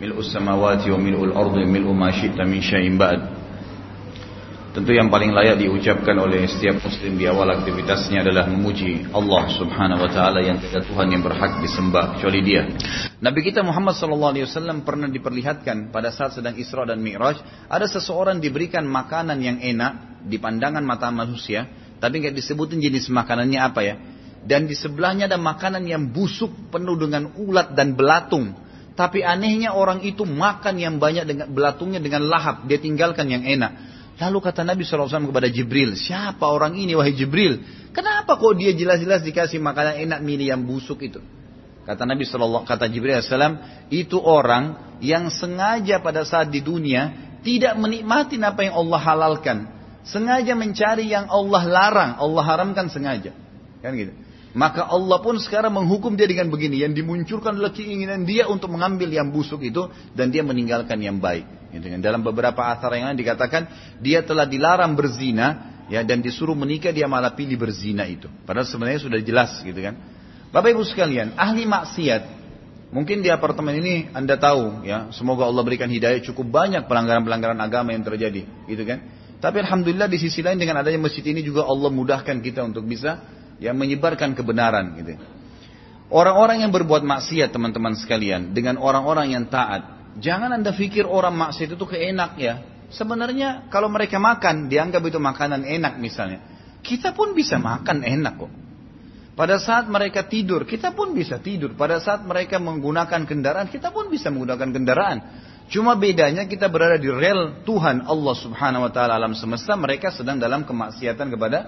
mil'us samawati wa mil'ul ardi mil'u ma syi'ta min syai'in ba'd. Tentu yang paling layak diucapkan oleh setiap muslim di awal aktivitasnya adalah memuji Allah Subhanahu wa taala yang tidak Tuhan yang berhak disembah kecuali Dia. Nabi kita Muhammad sallallahu alaihi wasallam pernah diperlihatkan pada saat sedang Isra dan Mi'raj, ada seseorang diberikan makanan yang enak di pandangan mata manusia, tapi nggak disebutin jenis makanannya apa ya. Dan di sebelahnya ada makanan yang busuk penuh dengan ulat dan belatung. Tapi anehnya orang itu makan yang banyak dengan belatungnya dengan lahap, dia tinggalkan yang enak. Lalu kata Nabi SAW kepada Jibril, siapa orang ini wahai Jibril? Kenapa kok dia jelas-jelas dikasih makanan enak milih yang busuk itu? Kata Nabi SAW, kata Jibril SAW, itu orang yang sengaja pada saat di dunia tidak menikmati apa yang Allah halalkan. Sengaja mencari yang Allah larang, Allah haramkan sengaja. Kan gitu. Maka Allah pun sekarang menghukum dia dengan begini. Yang dimunculkan adalah keinginan dia untuk mengambil yang busuk itu. Dan dia meninggalkan yang baik. Gitu kan. Dalam beberapa asar yang lain dikatakan dia telah dilarang berzina ya dan disuruh menikah dia malah pilih berzina itu. Padahal sebenarnya sudah jelas gitu kan. Bapak Ibu sekalian, ahli maksiat Mungkin di apartemen ini Anda tahu ya, semoga Allah berikan hidayah cukup banyak pelanggaran-pelanggaran agama yang terjadi, gitu kan? Tapi alhamdulillah di sisi lain dengan adanya masjid ini juga Allah mudahkan kita untuk bisa ya menyebarkan kebenaran gitu. Orang-orang yang berbuat maksiat teman-teman sekalian dengan orang-orang yang taat Jangan anda pikir orang maksiat itu keenak ya. Sebenarnya kalau mereka makan, dianggap itu makanan enak misalnya. Kita pun bisa makan enak kok. Pada saat mereka tidur, kita pun bisa tidur. Pada saat mereka menggunakan kendaraan, kita pun bisa menggunakan kendaraan. Cuma bedanya kita berada di rel Tuhan Allah subhanahu wa ta'ala alam semesta, mereka sedang dalam kemaksiatan kepada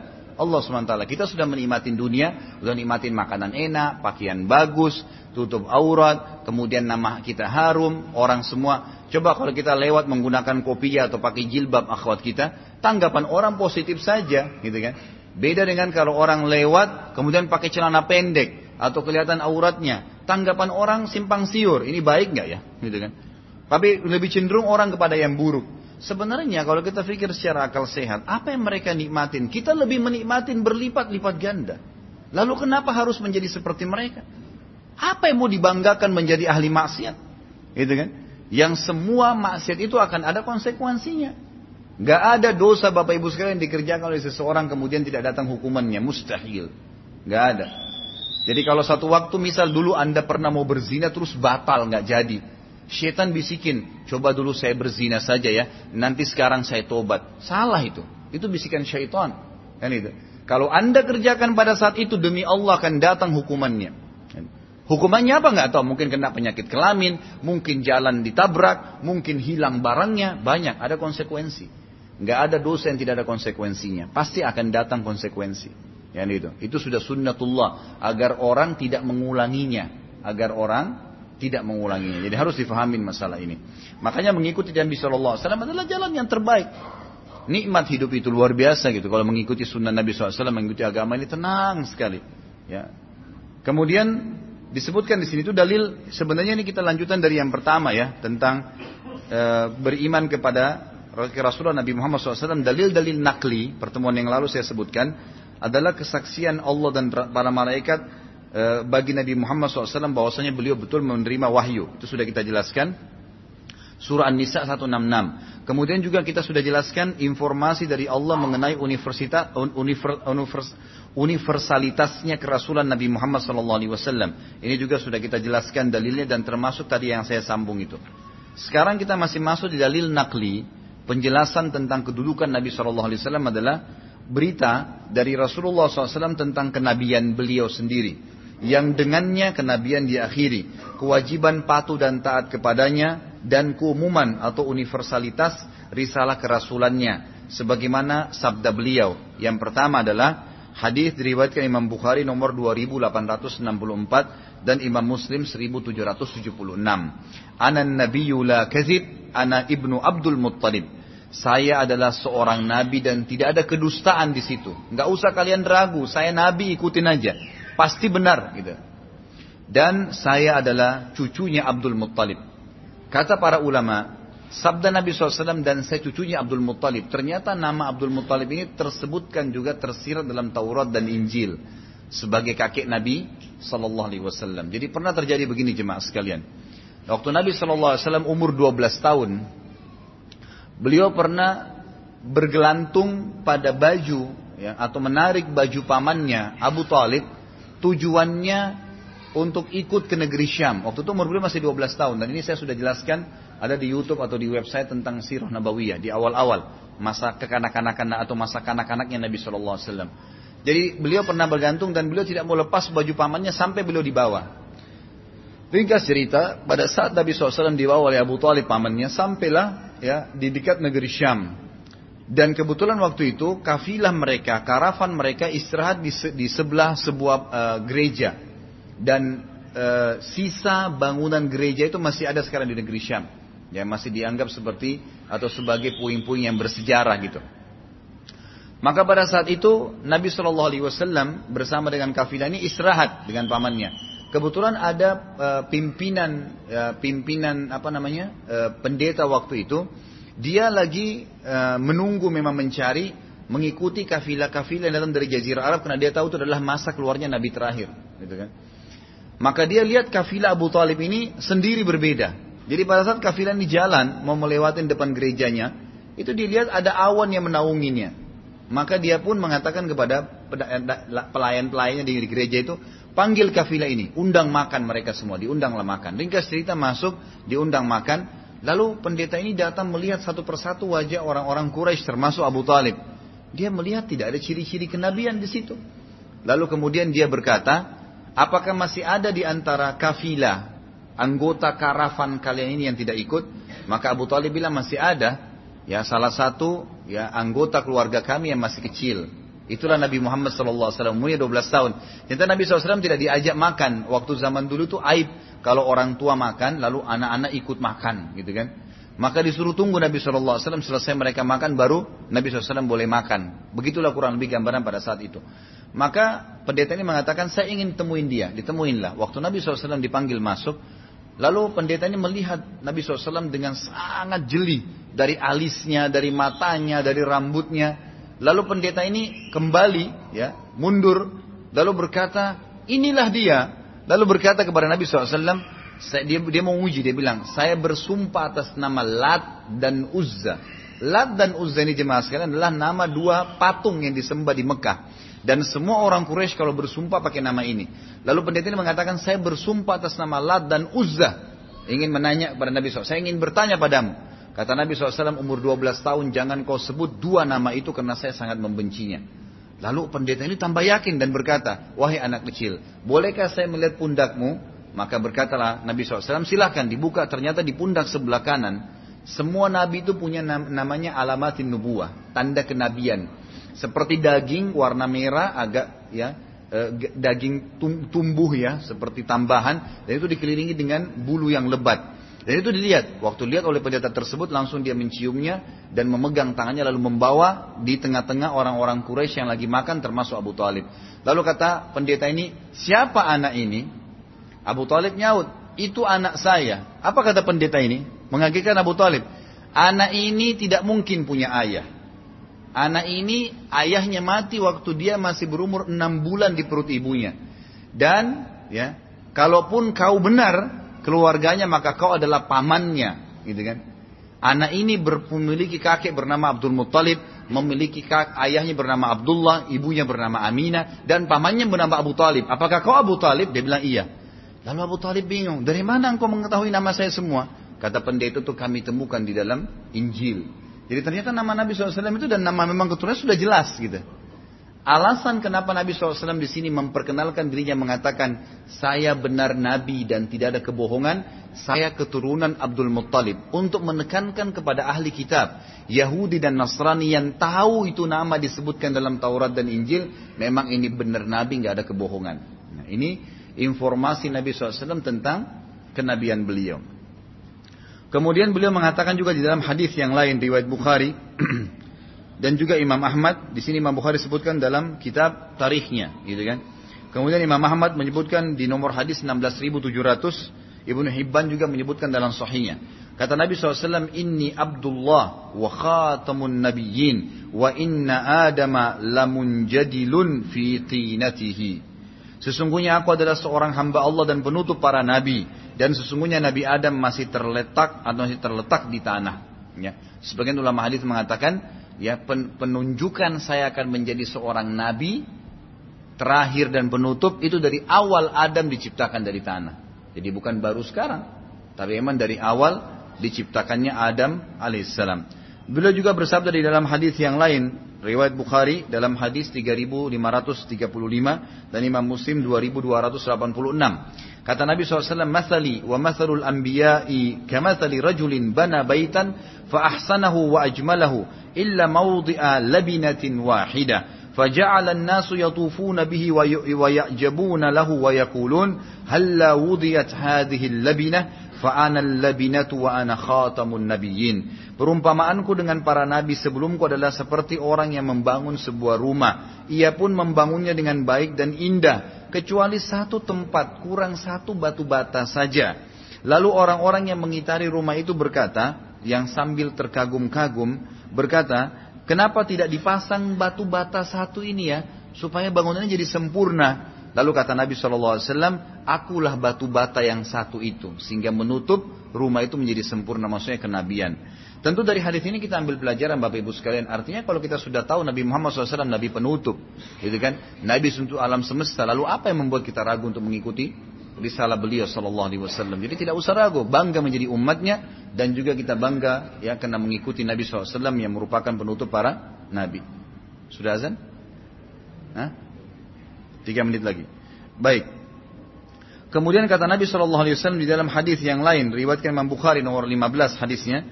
Allah SWT. Kita sudah menikmati dunia, sudah nikmatin makanan enak, pakaian bagus, tutup aurat, kemudian nama kita harum, orang semua. Coba kalau kita lewat menggunakan kopi atau pakai jilbab akhwat kita, tanggapan orang positif saja, gitu kan. Beda dengan kalau orang lewat, kemudian pakai celana pendek, atau kelihatan auratnya. Tanggapan orang simpang siur, ini baik nggak ya? Gitu kan. Tapi lebih cenderung orang kepada yang buruk. Sebenarnya kalau kita pikir secara akal sehat, apa yang mereka nikmatin? Kita lebih menikmatin berlipat-lipat ganda. Lalu kenapa harus menjadi seperti mereka? Apa yang mau dibanggakan menjadi ahli maksiat? Gitu kan? Yang semua maksiat itu akan ada konsekuensinya. Gak ada dosa Bapak Ibu sekalian dikerjakan oleh seseorang kemudian tidak datang hukumannya. Mustahil. Gak ada. Jadi kalau satu waktu misal dulu Anda pernah mau berzina terus batal gak jadi. Syaitan bisikin, coba dulu saya berzina saja ya, nanti sekarang saya tobat. Salah itu. Itu bisikan syaitan. Kan itu. Kalau anda kerjakan pada saat itu demi Allah akan datang hukumannya. Hukumannya apa nggak tahu? Mungkin kena penyakit kelamin, mungkin jalan ditabrak, mungkin hilang barangnya, banyak. Ada konsekuensi. Nggak ada dosa yang tidak ada konsekuensinya. Pasti akan datang konsekuensi. Yang itu. Itu sudah sunnatullah agar orang tidak mengulanginya, agar orang tidak mengulanginya. Jadi harus difahami masalah ini. Makanya mengikuti Nabi Shallallahu Alaihi Wasallam adalah jalan yang terbaik. Nikmat hidup itu luar biasa gitu. Kalau mengikuti sunnah Nabi SAW, mengikuti agama ini tenang sekali. Ya. Kemudian disebutkan di sini itu dalil sebenarnya ini kita lanjutan dari yang pertama ya tentang e, beriman kepada Rasulullah Nabi Muhammad SAW. Dalil-dalil nakli pertemuan yang lalu saya sebutkan adalah kesaksian Allah dan para malaikat bagi Nabi Muhammad SAW bahwasanya beliau betul menerima wahyu. Itu sudah kita jelaskan. Surah An-Nisa 166. Kemudian juga kita sudah jelaskan informasi dari Allah mengenai universitas, univer, univers, universalitasnya kerasulan Nabi Muhammad SAW. Ini juga sudah kita jelaskan dalilnya dan termasuk tadi yang saya sambung itu. Sekarang kita masih masuk di dalil nakli. Penjelasan tentang kedudukan Nabi SAW adalah berita dari Rasulullah SAW tentang kenabian beliau sendiri yang dengannya kenabian diakhiri, kewajiban patuh dan taat kepadanya, dan keumuman atau universalitas risalah kerasulannya, sebagaimana sabda beliau. Yang pertama adalah hadis diriwayatkan Imam Bukhari nomor 2864 dan Imam Muslim 1776. Anan nabiyyu la kadzib, ana ibnu Abdul Muttalib. Saya adalah seorang nabi dan tidak ada kedustaan di situ. Enggak usah kalian ragu, saya nabi ikutin aja. Pasti benar gitu. Dan saya adalah cucunya Abdul Muttalib. Kata para ulama, sabda Nabi SAW dan saya cucunya Abdul Muttalib. Ternyata nama Abdul Muttalib ini tersebutkan juga tersirat dalam Taurat dan Injil sebagai kakek Nabi Wasallam. Jadi pernah terjadi begini jemaah sekalian. Waktu Nabi SAW umur 12 tahun, beliau pernah bergelantung pada baju ya, atau menarik baju pamannya Abu Talib tujuannya untuk ikut ke negeri Syam. Waktu itu umur beliau masih 12 tahun dan ini saya sudah jelaskan ada di YouTube atau di website tentang Sirah Nabawiyah di awal-awal masa kekanak-kanakan atau masa kanak-kanaknya Nabi SAW. Jadi beliau pernah bergantung dan beliau tidak mau lepas baju pamannya sampai beliau dibawa. Ringkas cerita, pada saat Nabi SAW dibawa oleh Abu Talib pamannya, sampailah ya di dekat negeri Syam. Dan kebetulan waktu itu kafilah mereka, karavan mereka istirahat di, di sebelah sebuah uh, gereja. Dan uh, sisa bangunan gereja itu masih ada sekarang di negeri Syam. Ya masih dianggap seperti atau sebagai puing-puing yang bersejarah gitu. Maka pada saat itu Nabi Shallallahu Alaihi Wasallam bersama dengan kafilah ini istirahat dengan pamannya. Kebetulan ada uh, pimpinan uh, pimpinan apa namanya uh, pendeta waktu itu dia lagi uh, menunggu memang mencari mengikuti kafilah-kafilah yang datang dari Jazirah Arab karena dia tahu itu adalah masa keluarnya Nabi terakhir, gitu kan? Maka dia lihat kafilah Abu Talib ini sendiri berbeda. Jadi pada saat kafilah ini jalan mau melewati depan gerejanya, itu dilihat ada awan yang menaunginya. Maka dia pun mengatakan kepada pelayan-pelayannya di gereja itu, Panggil kafilah ini, undang makan mereka semua, diundanglah makan. Ringkas cerita masuk, diundang makan. Lalu pendeta ini datang melihat satu persatu wajah orang-orang Quraisy termasuk Abu Talib. Dia melihat tidak ada ciri-ciri kenabian di situ. Lalu kemudian dia berkata, apakah masih ada di antara kafilah, anggota karavan kalian ini yang tidak ikut? Maka Abu Talib bilang masih ada. Ya salah satu ya anggota keluarga kami yang masih kecil. Itulah Nabi Muhammad SAW, umurnya 12 tahun. Ternyata Nabi SAW tidak diajak makan. Waktu zaman dulu itu aib. Kalau orang tua makan, lalu anak-anak ikut makan. gitu kan. Maka disuruh tunggu Nabi SAW selesai mereka makan, baru Nabi SAW boleh makan. Begitulah kurang lebih gambaran pada saat itu. Maka pendeta ini mengatakan, saya ingin temuin dia. Ditemuinlah. Waktu Nabi SAW dipanggil masuk, lalu pendeta ini melihat Nabi SAW dengan sangat jeli. Dari alisnya, dari matanya, dari rambutnya. Lalu pendeta ini kembali, ya, mundur, lalu berkata, inilah dia. Lalu berkata kepada Nabi SAW, dia, dia mau uji, dia bilang, saya bersumpah atas nama Lat dan Uzza. Lat dan Uzza ini jemaah sekalian adalah nama dua patung yang disembah di Mekah. Dan semua orang Quraisy kalau bersumpah pakai nama ini. Lalu pendeta ini mengatakan, saya bersumpah atas nama Lat dan Uzza. Ingin menanya kepada Nabi SAW, saya ingin bertanya padamu. Kata Nabi SAW umur 12 tahun jangan kau sebut dua nama itu karena saya sangat membencinya. Lalu pendeta ini tambah yakin dan berkata, wahai anak kecil, bolehkah saya melihat pundakmu? Maka berkatalah Nabi SAW, silahkan dibuka. Ternyata di pundak sebelah kanan, semua nabi itu punya namanya alamatin nubuah, tanda kenabian. Seperti daging warna merah agak ya eh, daging tumbuh ya seperti tambahan dan itu dikelilingi dengan bulu yang lebat. Dan itu dilihat. Waktu lihat oleh pendeta tersebut langsung dia menciumnya dan memegang tangannya lalu membawa di tengah-tengah orang-orang Quraisy yang lagi makan termasuk Abu Talib. Lalu kata pendeta ini, siapa anak ini? Abu Talib nyaut, itu anak saya. Apa kata pendeta ini? Mengagetkan Abu Talib. Anak ini tidak mungkin punya ayah. Anak ini ayahnya mati waktu dia masih berumur enam bulan di perut ibunya. Dan ya, kalaupun kau benar keluarganya maka kau adalah pamannya, gitu kan? Anak ini memiliki kakek bernama Abdul Muttalib, memiliki kak, ayahnya bernama Abdullah, ibunya bernama Aminah, dan pamannya bernama Abu Talib. Apakah kau Abu Talib? Dia bilang iya. Lalu Abu Talib bingung, dari mana engkau mengetahui nama saya semua? Kata pendeta itu kami temukan di dalam Injil. Jadi ternyata nama Nabi SAW itu dan nama memang keturunan sudah jelas gitu. Alasan kenapa Nabi SAW di sini memperkenalkan dirinya mengatakan saya benar Nabi dan tidak ada kebohongan, saya keturunan Abdul Muttalib untuk menekankan kepada ahli kitab Yahudi dan Nasrani yang tahu itu nama disebutkan dalam Taurat dan Injil, memang ini benar Nabi nggak ada kebohongan. Nah, ini informasi Nabi SAW tentang kenabian beliau. Kemudian beliau mengatakan juga di dalam hadis yang lain riwayat Bukhari dan juga Imam Ahmad di sini Imam Bukhari sebutkan dalam kitab tarikhnya gitu kan kemudian Imam Ahmad menyebutkan di nomor hadis 16700 Ibnu Hibban juga menyebutkan dalam sahihnya kata Nabi SAW inni Abdullah wa khatamun nabiyyin wa inna adama lamunjadilun fi tinatihi Sesungguhnya aku adalah seorang hamba Allah dan penutup para nabi. Dan sesungguhnya Nabi Adam masih terletak atau masih terletak di tanah. Ya. Sebagian ulama hadis mengatakan, ya penunjukan saya akan menjadi seorang nabi terakhir dan penutup itu dari awal Adam diciptakan dari tanah. Jadi bukan baru sekarang, tapi memang dari awal diciptakannya Adam alaihissalam. Beliau juga bersabda di dalam hadis yang lain, riwayat Bukhari dalam hadis 3535 dan Imam Muslim 2286. Kata Nabi SAW, Mathali wa mathalul anbiya'i kamathali rajulin bana baitan fa ahsanahu wa ajmalahu illa mawdi'a labinatin wahidah. فجعل الناس يطوفون به ويعجبون له ويقولون هلا وضيت هذه اللبنة Fa'ana labinatu wa khatamun nabiyyin. Perumpamaanku dengan para nabi sebelumku adalah seperti orang yang membangun sebuah rumah. Ia pun membangunnya dengan baik dan indah. Kecuali satu tempat, kurang satu batu bata saja. Lalu orang-orang yang mengitari rumah itu berkata, yang sambil terkagum-kagum, berkata, kenapa tidak dipasang batu bata satu ini ya, supaya bangunannya jadi sempurna. Lalu kata Nabi SAW, akulah batu bata yang satu itu. Sehingga menutup rumah itu menjadi sempurna, maksudnya kenabian. Tentu dari hadis ini kita ambil pelajaran Bapak Ibu sekalian. Artinya kalau kita sudah tahu Nabi Muhammad SAW Nabi penutup, gitu kan? Nabi untuk alam semesta. Lalu apa yang membuat kita ragu untuk mengikuti risalah beliau Sallallahu Alaihi Wasallam? Jadi tidak usah ragu, bangga menjadi umatnya dan juga kita bangga ya karena mengikuti Nabi SAW yang merupakan penutup para Nabi. Sudah azan? Hah? Tiga menit lagi. Baik. Kemudian kata Nabi Shallallahu Alaihi Wasallam di dalam hadis yang lain, riwayatkan Imam Bukhari nomor 15 hadisnya,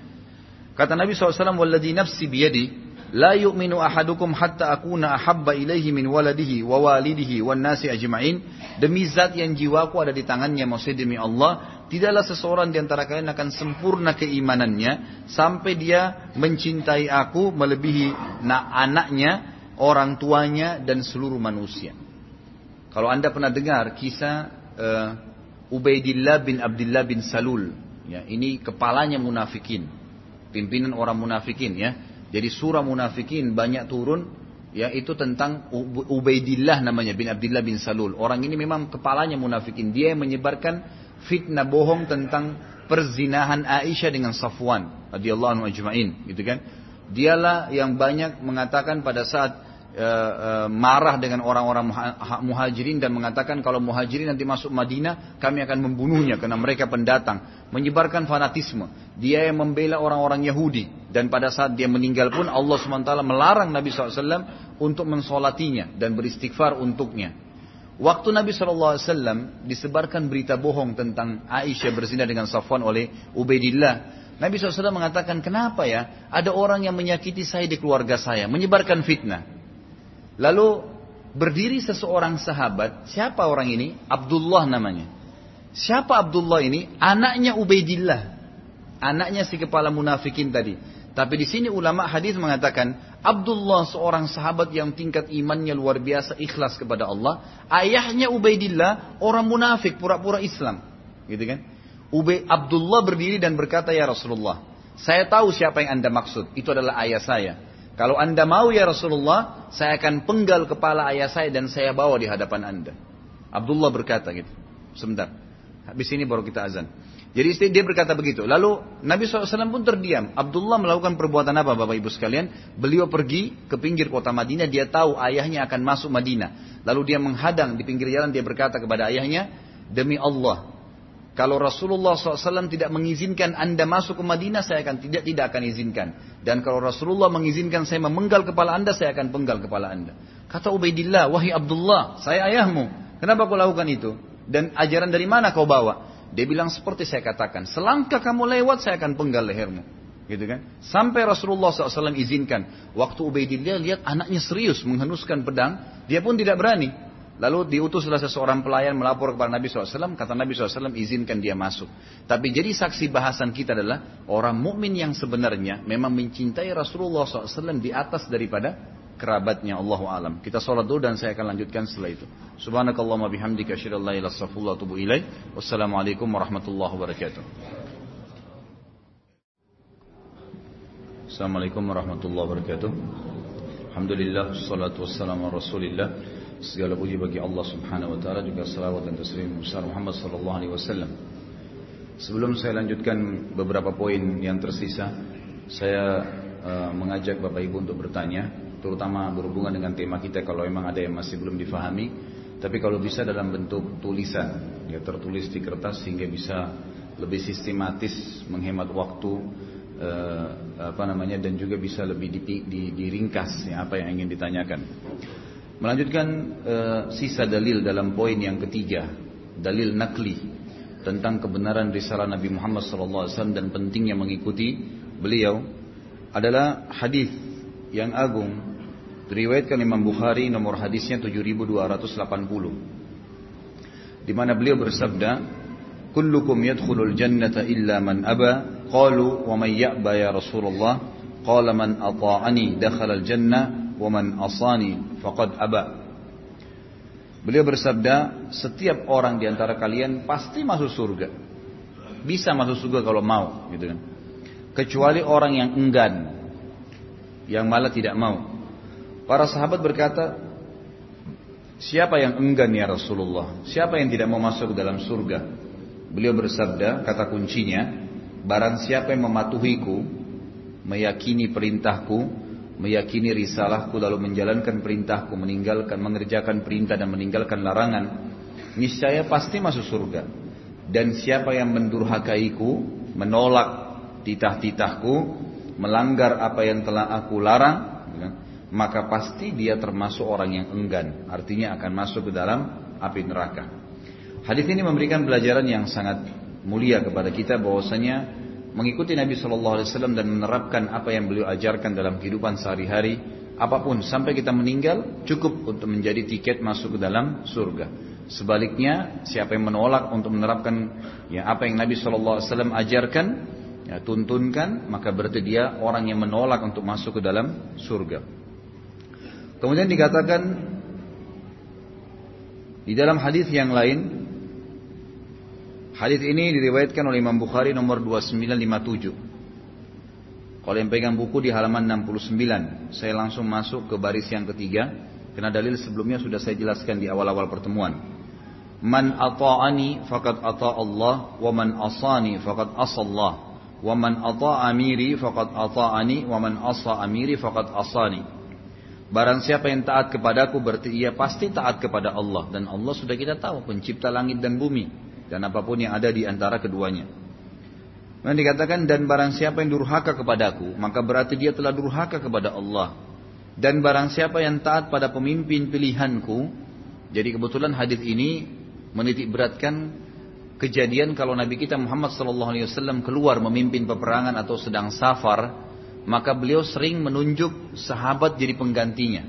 Kata Nabi SAW, Walladhi nafsi biyadi, La yu'minu ahadukum hatta akuna ahabba ilaihi min waladihi wa walidihi wa nasi ajma'in. Demi zat yang jiwaku ada di tangannya, maksudnya demi Allah, tidaklah seseorang di antara kalian akan sempurna keimanannya sampai dia mencintai aku melebihi na anaknya, orang tuanya dan seluruh manusia. Kalau anda pernah dengar kisah uh, Ubaidillah bin Abdullah bin Salul, ya, ini kepalanya munafikin pimpinan orang munafikin ya. Jadi surah munafikin banyak turun ya itu tentang Ubaidillah namanya bin Abdullah bin Salul. Orang ini memang kepalanya munafikin. Dia yang menyebarkan fitnah bohong tentang perzinahan Aisyah dengan Safwan radhiyallahu anhu ajma'in gitu kan. Dialah yang banyak mengatakan pada saat e, e, marah dengan orang-orang muhajirin dan mengatakan kalau muhajirin nanti masuk Madinah kami akan membunuhnya karena mereka pendatang. Menyebarkan fanatisme. Dia yang membela orang-orang Yahudi. Dan pada saat dia meninggal pun Allah SWT melarang Nabi SAW untuk mensolatinya dan beristighfar untuknya. Waktu Nabi SAW disebarkan berita bohong tentang Aisyah berzina dengan Safwan oleh Ubaidillah Nabi SAW mengatakan, kenapa ya? Ada orang yang menyakiti saya di keluarga saya, menyebarkan fitnah. Lalu berdiri seseorang sahabat, siapa orang ini? Abdullah namanya. Siapa Abdullah ini? Anaknya Ubaidillah. Anaknya si kepala munafikin tadi. Tapi di sini ulama hadis mengatakan Abdullah seorang sahabat yang tingkat imannya luar biasa ikhlas kepada Allah. Ayahnya Ubaidillah orang munafik pura-pura Islam, gitu kan? Ubay Abdullah berdiri dan berkata ya Rasulullah, saya tahu siapa yang anda maksud. Itu adalah ayah saya. Kalau anda mau ya Rasulullah, saya akan penggal kepala ayah saya dan saya bawa di hadapan anda. Abdullah berkata gitu. Sebentar. Habis ini baru kita azan. Jadi dia berkata begitu. Lalu Nabi SAW pun terdiam. Abdullah melakukan perbuatan apa Bapak Ibu sekalian? Beliau pergi ke pinggir kota Madinah. Dia tahu ayahnya akan masuk Madinah. Lalu dia menghadang di pinggir jalan. Dia berkata kepada ayahnya. Demi Allah. Kalau Rasulullah SAW tidak mengizinkan anda masuk ke Madinah, saya akan tidak tidak akan izinkan. Dan kalau Rasulullah mengizinkan saya memenggal kepala anda, saya akan penggal kepala anda. Kata Ubaidillah, wahai Abdullah, saya ayahmu. Kenapa kau lakukan itu? Dan ajaran dari mana kau bawa? Dia bilang seperti saya katakan, selangkah kamu lewat, saya akan penggal lehermu. Gitu kan? Sampai Rasulullah SAW izinkan. Waktu Ubaidillah lihat anaknya serius menghenuskan pedang, dia pun tidak berani. Lalu diutuslah seseorang pelayan melapor kepada Nabi SAW. Kata Nabi SAW izinkan dia masuk. Tapi jadi saksi bahasan kita adalah orang mukmin yang sebenarnya memang mencintai Rasulullah SAW di atas daripada kerabatnya Allah alam. Kita sholat dulu dan saya akan lanjutkan setelah itu. Subhanakallahumma bihamdika asyhadu tubu ilaih. Wassalamualaikum warahmatullahi wabarakatuh. Assalamualaikum warahmatullahi wabarakatuh. Alhamdulillah, salatu wassalamu rasulillah Segala puji bagi Allah Subhanahu wa taala juga salawat dan taslim besar Muhammad sallallahu alaihi wasallam. Sebelum saya lanjutkan beberapa poin yang tersisa, saya uh, mengajak Bapak Ibu untuk bertanya, terutama berhubungan dengan tema kita kalau memang ada yang masih belum difahami, tapi kalau bisa dalam bentuk tulisan, ya tertulis di kertas sehingga bisa lebih sistematis menghemat waktu uh, apa namanya dan juga bisa lebih di, diringkas ya apa yang ingin ditanyakan. Melanjutkan e, sisa dalil dalam poin yang ketiga, dalil nakli tentang kebenaran risalah Nabi Muhammad SAW dan pentingnya mengikuti beliau adalah hadis yang agung diriwayatkan Imam Bukhari nomor hadisnya 7280 di mana beliau bersabda kullukum yadkhulul jannata illa man aba. Qalu wa man ya'ba ya Rasulullah? Qala man ata'ani dakhala al jannah waman asani faqad aba. Beliau bersabda, setiap orang di antara kalian pasti masuk surga. Bisa masuk surga kalau mau, gitu kan. Kecuali orang yang enggan, yang malah tidak mau. Para sahabat berkata, siapa yang enggan ya Rasulullah? Siapa yang tidak mau masuk ke dalam surga? Beliau bersabda, kata kuncinya, barang siapa yang mematuhiku, meyakini perintahku, meyakini risalahku lalu menjalankan perintahku, meninggalkan mengerjakan perintah dan meninggalkan larangan, niscaya pasti masuk surga. Dan siapa yang mendurhakaiku, menolak titah-titahku, melanggar apa yang telah aku larang, ya, maka pasti dia termasuk orang yang enggan, artinya akan masuk ke dalam api neraka. Hadis ini memberikan pelajaran yang sangat mulia kepada kita bahwasanya mengikuti Nabi Shallallahu Alaihi Wasallam dan menerapkan apa yang beliau ajarkan dalam kehidupan sehari-hari, apa pun sampai kita meninggal cukup untuk menjadi tiket masuk ke dalam surga. Sebaliknya, siapa yang menolak untuk menerapkan ya apa yang Nabi Shallallahu Alaihi Wasallam ajarkan, ya, tuntunkan, maka berarti dia orang yang menolak untuk masuk ke dalam surga. Kemudian dikatakan di dalam hadis yang lain Hadis ini diriwayatkan oleh Imam Bukhari nomor 2957. Kalau yang pegang buku di halaman 69, saya langsung masuk ke baris yang ketiga karena dalil sebelumnya sudah saya jelaskan di awal-awal pertemuan. Man ata'ani faqad ata Allah wa man asani faqad asallah wa man ata amiri faqad ata'ani wa man asa amiri faqad asani. Barang siapa yang taat kepadaku berarti ia pasti taat kepada Allah dan Allah sudah kita tahu pencipta langit dan bumi dan apa pun yang ada di antara keduanya. Dan dikatakan dan barang siapa yang durhaka kepadaku, maka berarti dia telah durhaka kepada Allah. Dan barang siapa yang taat pada pemimpin pilihanku, jadi kebetulan hadis ini menitik beratkan kejadian kalau Nabi kita Muhammad SAW keluar memimpin peperangan atau sedang safar, maka beliau sering menunjuk sahabat jadi penggantinya.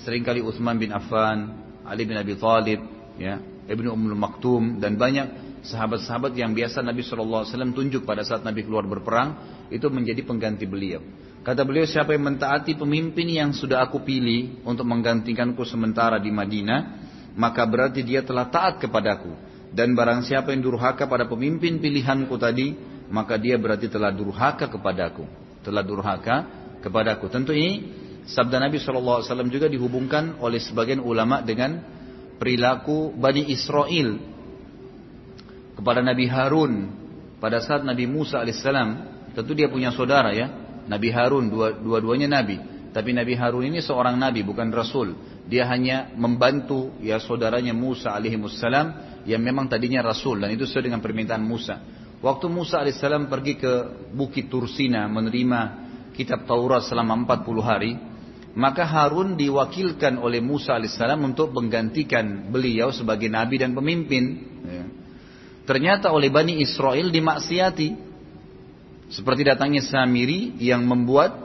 Seringkali Utsman bin Affan, Ali bin Abi Thalib, ya, Ibnu Ummul Maktum dan banyak sahabat-sahabat yang biasa Nabi SAW tunjuk pada saat Nabi keluar berperang itu menjadi pengganti beliau. Kata beliau siapa yang mentaati pemimpin yang sudah aku pilih untuk menggantikanku sementara di Madinah maka berarti dia telah taat kepadaku dan barang siapa yang durhaka pada pemimpin pilihanku tadi maka dia berarti telah durhaka kepadaku telah durhaka kepadaku tentu ini sabda Nabi SAW juga dihubungkan oleh sebagian ulama dengan perilaku Bani Israel kepada Nabi Harun pada saat Nabi Musa alaihissalam tentu dia punya saudara ya Nabi Harun dua, dua-duanya Nabi. Tapi Nabi Harun ini seorang Nabi bukan Rasul. Dia hanya membantu ya saudaranya Musa alaihissalam yang memang tadinya Rasul dan itu sesuai dengan permintaan Musa. Waktu Musa alaihissalam pergi ke Bukit Tursina menerima kitab Taurat selama 40 hari maka Harun diwakilkan oleh Musa alaihissalam untuk menggantikan beliau sebagai nabi dan pemimpin. Ya. Ternyata oleh Bani Israel dimaksiati. Seperti datangnya Samiri yang membuat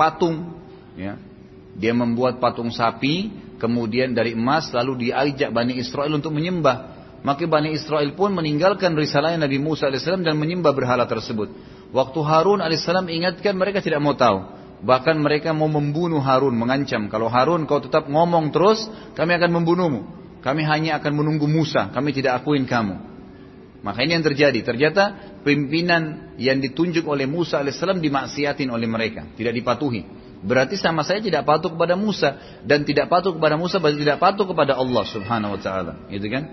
patung. Ya. Dia membuat patung sapi, kemudian dari emas, lalu diajak Bani Israel untuk menyembah. Maka Bani Israel pun meninggalkan risalah Nabi Musa alaihissalam dan menyembah berhala tersebut. Waktu Harun alaihissalam ingatkan mereka tidak mau tahu. Bahkan mereka mau membunuh Harun, mengancam. Kalau Harun kau tetap ngomong terus, kami akan membunuhmu. Kami hanya akan menunggu Musa, kami tidak akuin kamu. Maka ini yang terjadi. Ternyata pimpinan yang ditunjuk oleh Musa alaihissalam dimaksiatin oleh mereka, tidak dipatuhi. Berarti sama saya tidak patuh kepada Musa dan tidak patuh kepada Musa berarti tidak patuh kepada Allah Subhanahu wa taala, gitu kan?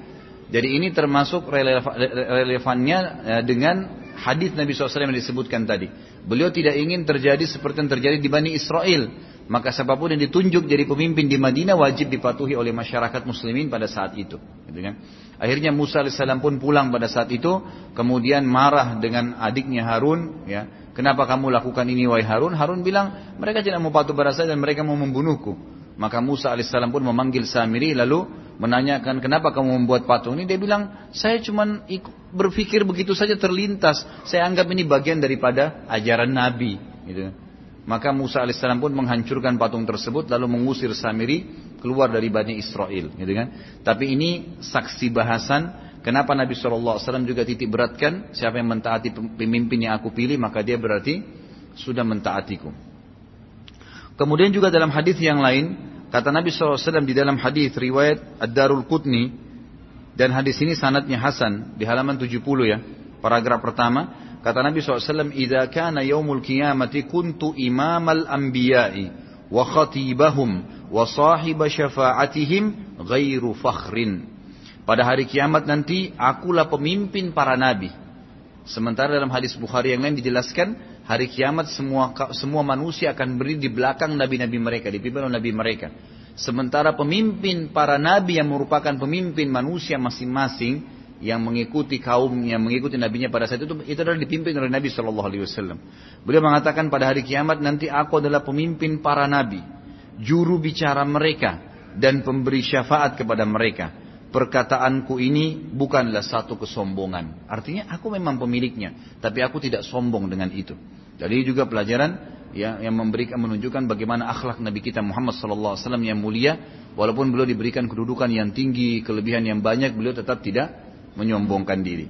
Jadi ini termasuk relevannya eh, dengan hadis Nabi SAW yang disebutkan tadi. Beliau tidak ingin terjadi seperti yang terjadi di Bani Israel. Maka siapa pun yang ditunjuk jadi pemimpin di Madinah wajib dipatuhi oleh masyarakat muslimin pada saat itu. Gitu kan? Akhirnya Musa AS pun pulang pada saat itu. Kemudian marah dengan adiknya Harun. Ya, Kenapa kamu lakukan ini wahai Harun? Harun bilang mereka tidak mau patuh pada saya dan mereka mau membunuhku. Maka Musa AS pun memanggil Samiri lalu menanyakan kenapa kamu membuat patung ini. Dia bilang saya cuma berpikir begitu saja terlintas. Saya anggap ini bagian daripada ajaran Nabi. Gitu. Maka Musa alaihissalam pun menghancurkan patung tersebut lalu mengusir Samiri keluar dari Bani Israel, gitu kan? Tapi ini saksi bahasan kenapa Nabi SAW juga titik beratkan siapa yang mentaati pemimpin yang aku pilih maka dia berarti sudah mentaatiku. Kemudian juga dalam hadis yang lain kata Nabi SAW di dalam hadis riwayat Ad-Darul Qutni dan hadis ini sanatnya Hasan di halaman 70 ya paragraf pertama Kata Nabi SAW, "Idza kana yaumul qiyamati kuntu imamal anbiya'i wa khatibahum wa sahiba syafa'atihim ghairu fakhrin." Pada hari kiamat nanti akulah pemimpin para nabi. Sementara dalam hadis Bukhari yang lain dijelaskan hari kiamat semua semua manusia akan berdiri di belakang nabi-nabi mereka, dipimpin oleh nabi mereka. Sementara pemimpin para nabi yang merupakan pemimpin manusia masing-masing yang mengikuti kaum yang mengikuti nabinya pada saat itu itu adalah dipimpin oleh Nabi Shallallahu Alaihi Wasallam. Beliau mengatakan pada hari kiamat nanti aku adalah pemimpin para nabi, juru bicara mereka dan pemberi syafaat kepada mereka. Perkataanku ini bukanlah satu kesombongan. Artinya aku memang pemiliknya, tapi aku tidak sombong dengan itu. Jadi juga pelajaran ya, yang memberikan menunjukkan bagaimana akhlak Nabi kita Muhammad Sallallahu Alaihi Wasallam yang mulia, walaupun beliau diberikan kedudukan yang tinggi, kelebihan yang banyak, beliau tetap tidak menyombongkan diri.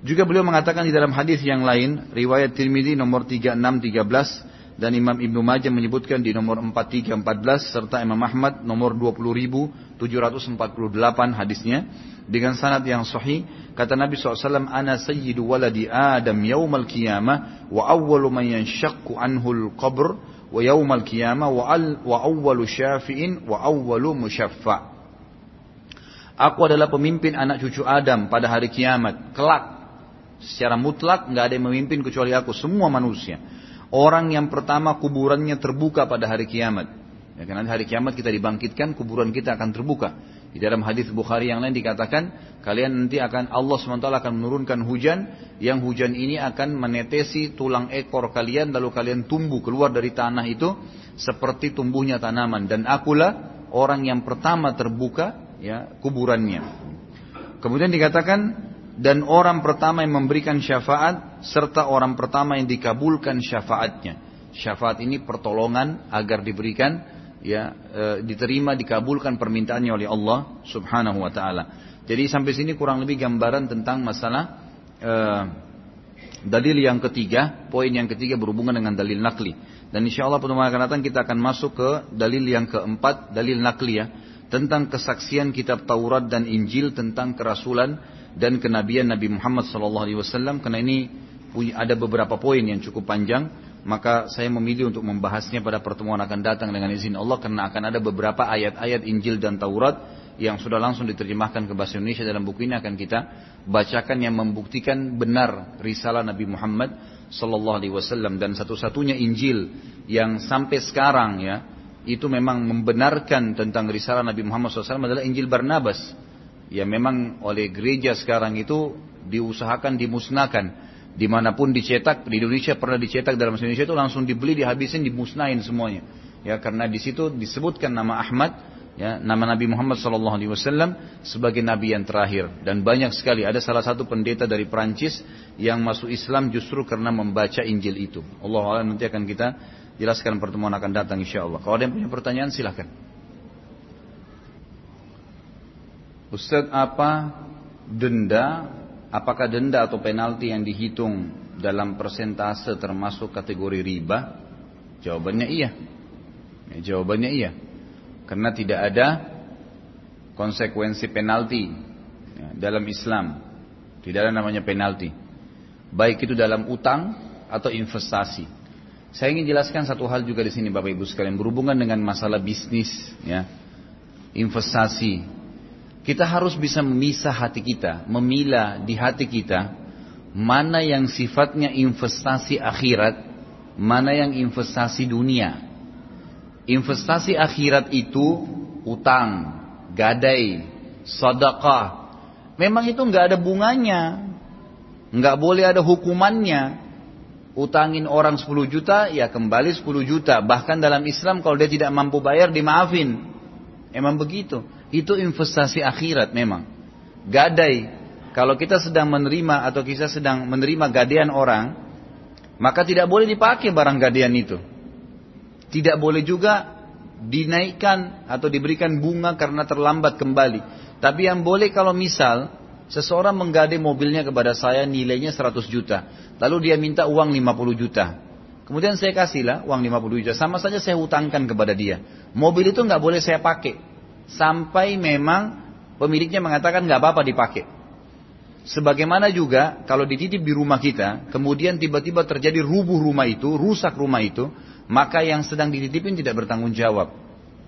Juga beliau mengatakan di dalam hadis yang lain, riwayat Tirmidzi nomor 3613 dan Imam Ibnu Majah menyebutkan di nomor 4314 serta Imam Ahmad nomor 20748 hadisnya dengan sanad yang sahih kata Nabi SAW ana sayyidu waladi Adam yaumal qiyamah wa awwalu man yanshaqqu anhu al-qabr wa yaumal qiyamah wa, al, wa awwalu syafi'in wa awwalu musyaffa' Aku adalah pemimpin anak cucu Adam pada hari kiamat. Kelak. Secara mutlak nggak ada yang memimpin kecuali aku. Semua manusia. Orang yang pertama kuburannya terbuka pada hari kiamat. Ya, karena hari kiamat kita dibangkitkan, kuburan kita akan terbuka. Di dalam hadis Bukhari yang lain dikatakan, kalian nanti akan Allah SWT akan menurunkan hujan, yang hujan ini akan menetesi tulang ekor kalian, lalu kalian tumbuh keluar dari tanah itu seperti tumbuhnya tanaman. Dan akulah orang yang pertama terbuka ya kuburannya. Kemudian dikatakan dan orang pertama yang memberikan syafaat serta orang pertama yang dikabulkan syafaatnya. Syafaat ini pertolongan agar diberikan ya e, diterima dikabulkan permintaannya oleh Allah Subhanahu wa taala. Jadi sampai sini kurang lebih gambaran tentang masalah e, dalil yang ketiga, poin yang ketiga berhubungan dengan dalil nakli. Dan insya Allah pertemuan akan datang kita akan masuk ke dalil yang keempat, dalil nakli ya tentang kesaksian kitab Taurat dan Injil tentang kerasulan dan kenabian Nabi Muhammad SAW karena ini ada beberapa poin yang cukup panjang maka saya memilih untuk membahasnya pada pertemuan akan datang dengan izin Allah karena akan ada beberapa ayat-ayat Injil dan Taurat yang sudah langsung diterjemahkan ke bahasa Indonesia dalam buku ini akan kita bacakan yang membuktikan benar risalah Nabi Muhammad Sallallahu Alaihi Wasallam dan satu-satunya Injil yang sampai sekarang ya itu memang membenarkan tentang risalah Nabi Muhammad SAW adalah Injil Barnabas. Ya memang oleh gereja sekarang itu diusahakan dimusnahkan. Di mana pun dicetak, di Indonesia pernah dicetak dalam Indonesia itu langsung dibeli, dihabisin, dimusnahin semuanya. Ya karena di situ disebutkan nama Ahmad, ya nama Nabi Muhammad SAW sebagai Nabi yang terakhir. Dan banyak sekali ada salah satu pendeta dari Perancis yang masuk Islam justru karena membaca Injil itu. Allah nanti akan kita jelaskan pertemuan akan datang insya Allah. Kalau ada yang punya pertanyaan silahkan. Ustaz apa denda, apakah denda atau penalti yang dihitung dalam persentase termasuk kategori riba? Jawabannya iya. Ya, jawabannya iya. Karena tidak ada konsekuensi penalti ya, dalam Islam. Tidak ada namanya penalti. Baik itu dalam utang atau investasi. Saya ingin jelaskan satu hal juga di sini Bapak Ibu sekalian berhubungan dengan masalah bisnis, ya, investasi. Kita harus bisa memisah hati kita, memilah di hati kita mana yang sifatnya investasi akhirat, mana yang investasi dunia. Investasi akhirat itu utang, gadai, sedekah. Memang itu nggak ada bunganya, nggak boleh ada hukumannya utangin orang 10 juta, ya kembali 10 juta. Bahkan dalam Islam kalau dia tidak mampu bayar, dimaafin. Emang begitu. Itu investasi akhirat memang. Gadai. Kalau kita sedang menerima atau kita sedang menerima gadaian orang, maka tidak boleh dipakai barang gadaian itu. Tidak boleh juga dinaikkan atau diberikan bunga karena terlambat kembali. Tapi yang boleh kalau misal Seseorang menggadai mobilnya kepada saya nilainya 100 juta. Lalu dia minta uang 50 juta. Kemudian saya kasihlah uang 50 juta. Sama saja saya hutangkan kepada dia. Mobil itu nggak boleh saya pakai. Sampai memang pemiliknya mengatakan nggak apa-apa dipakai. Sebagaimana juga kalau dititip di rumah kita, kemudian tiba-tiba terjadi rubuh rumah itu, rusak rumah itu, maka yang sedang dititipin tidak bertanggung jawab.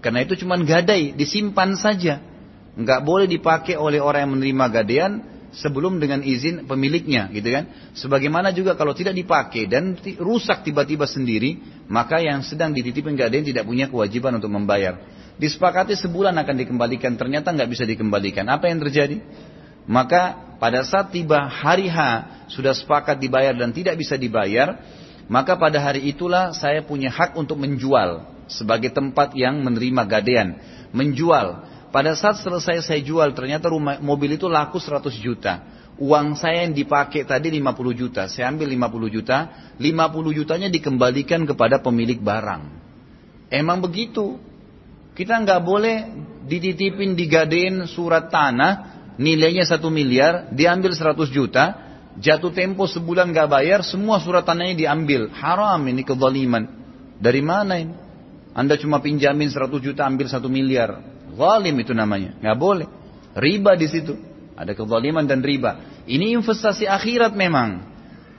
Karena itu cuma gadai, disimpan saja nggak boleh dipakai oleh orang yang menerima gadean sebelum dengan izin pemiliknya gitu kan sebagaimana juga kalau tidak dipakai dan rusak tiba-tiba sendiri maka yang sedang dititipin gadean tidak punya kewajiban untuk membayar disepakati sebulan akan dikembalikan ternyata nggak bisa dikembalikan apa yang terjadi maka pada saat tiba hari H sudah sepakat dibayar dan tidak bisa dibayar maka pada hari itulah saya punya hak untuk menjual sebagai tempat yang menerima gadean menjual pada saat selesai saya jual, ternyata rumah, mobil itu laku 100 juta. Uang saya yang dipakai tadi 50 juta. Saya ambil 50 juta. 50 jutanya dikembalikan kepada pemilik barang. Emang begitu. Kita nggak boleh dititipin, digadein surat tanah. Nilainya 1 miliar. Diambil 100 juta. Jatuh tempo sebulan nggak bayar. Semua surat tanahnya diambil. Haram ini kezaliman. Dari mana ini? Anda cuma pinjamin 100 juta ambil 1 miliar. Zalim itu namanya, nggak boleh. Riba di situ. Ada kezaliman dan riba. Ini investasi akhirat memang.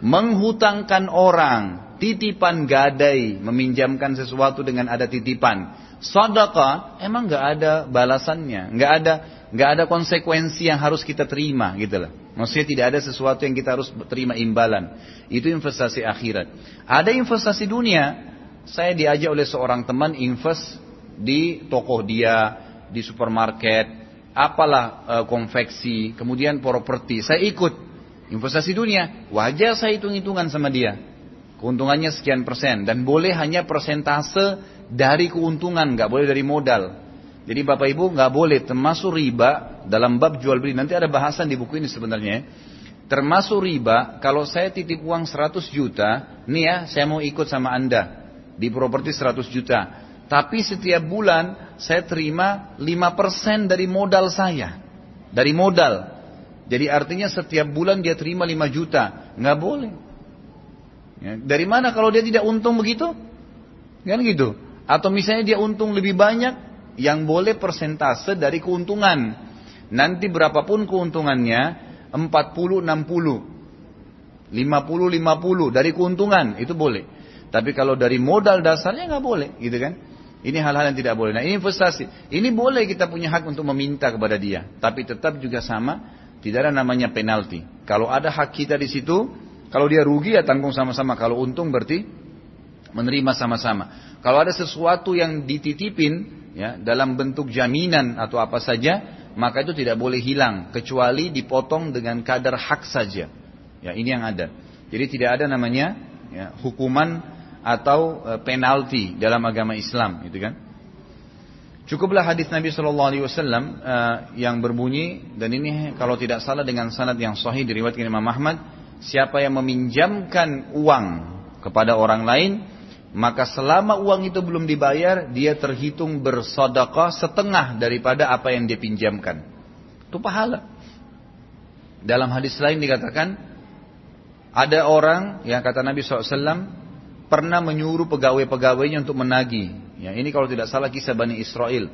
Menghutangkan orang, titipan gadai, meminjamkan sesuatu dengan ada titipan. Sadaqah emang nggak ada balasannya, nggak ada nggak ada konsekuensi yang harus kita terima gitu lah. Maksudnya tidak ada sesuatu yang kita harus terima imbalan. Itu investasi akhirat. Ada investasi dunia. Saya diajak oleh seorang teman invest di toko dia, di supermarket, apalah e, konveksi, kemudian properti. Saya ikut investasi dunia, wajar saya hitung-hitungan sama dia. Keuntungannya sekian persen dan boleh hanya persentase dari keuntungan, nggak boleh dari modal. Jadi bapak ibu nggak boleh termasuk riba dalam bab jual beli. Nanti ada bahasan di buku ini sebenarnya. Termasuk riba kalau saya titip uang 100 juta, nih ya saya mau ikut sama anda di properti 100 juta. Tapi setiap bulan saya terima 5% dari modal saya. Dari modal. Jadi artinya setiap bulan dia terima 5 juta. Nggak boleh. Ya, dari mana kalau dia tidak untung begitu? Kan gitu. Atau misalnya dia untung lebih banyak, yang boleh persentase dari keuntungan. Nanti berapapun keuntungannya, 40, 60, 50, 50 dari keuntungan, itu boleh. Tapi kalau dari modal dasarnya nggak boleh, gitu kan? Ini hal-hal yang tidak boleh. Nah ini investasi. Ini boleh kita punya hak untuk meminta kepada dia. Tapi tetap juga sama. Tidak ada namanya penalti. Kalau ada hak kita di situ. Kalau dia rugi ya tanggung sama-sama. Kalau untung berarti menerima sama-sama. Kalau ada sesuatu yang dititipin. ya Dalam bentuk jaminan atau apa saja. Maka itu tidak boleh hilang. Kecuali dipotong dengan kadar hak saja. Ya ini yang ada. Jadi tidak ada namanya ya, hukuman atau e, penalti dalam agama Islam, gitu kan? Cukuplah hadis Nabi Shallallahu Alaihi Wasallam e, yang berbunyi dan ini kalau tidak salah dengan sanad yang sahih diriwayatkan Imam Ahmad, siapa yang meminjamkan uang kepada orang lain, maka selama uang itu belum dibayar, dia terhitung bersodakah setengah daripada apa yang dia pinjamkan. Itu pahala. Dalam hadis lain dikatakan, ada orang yang kata Nabi SAW, pernah menyuruh pegawai-pegawainya untuk menagih. Ya, ini kalau tidak salah kisah Bani Israel.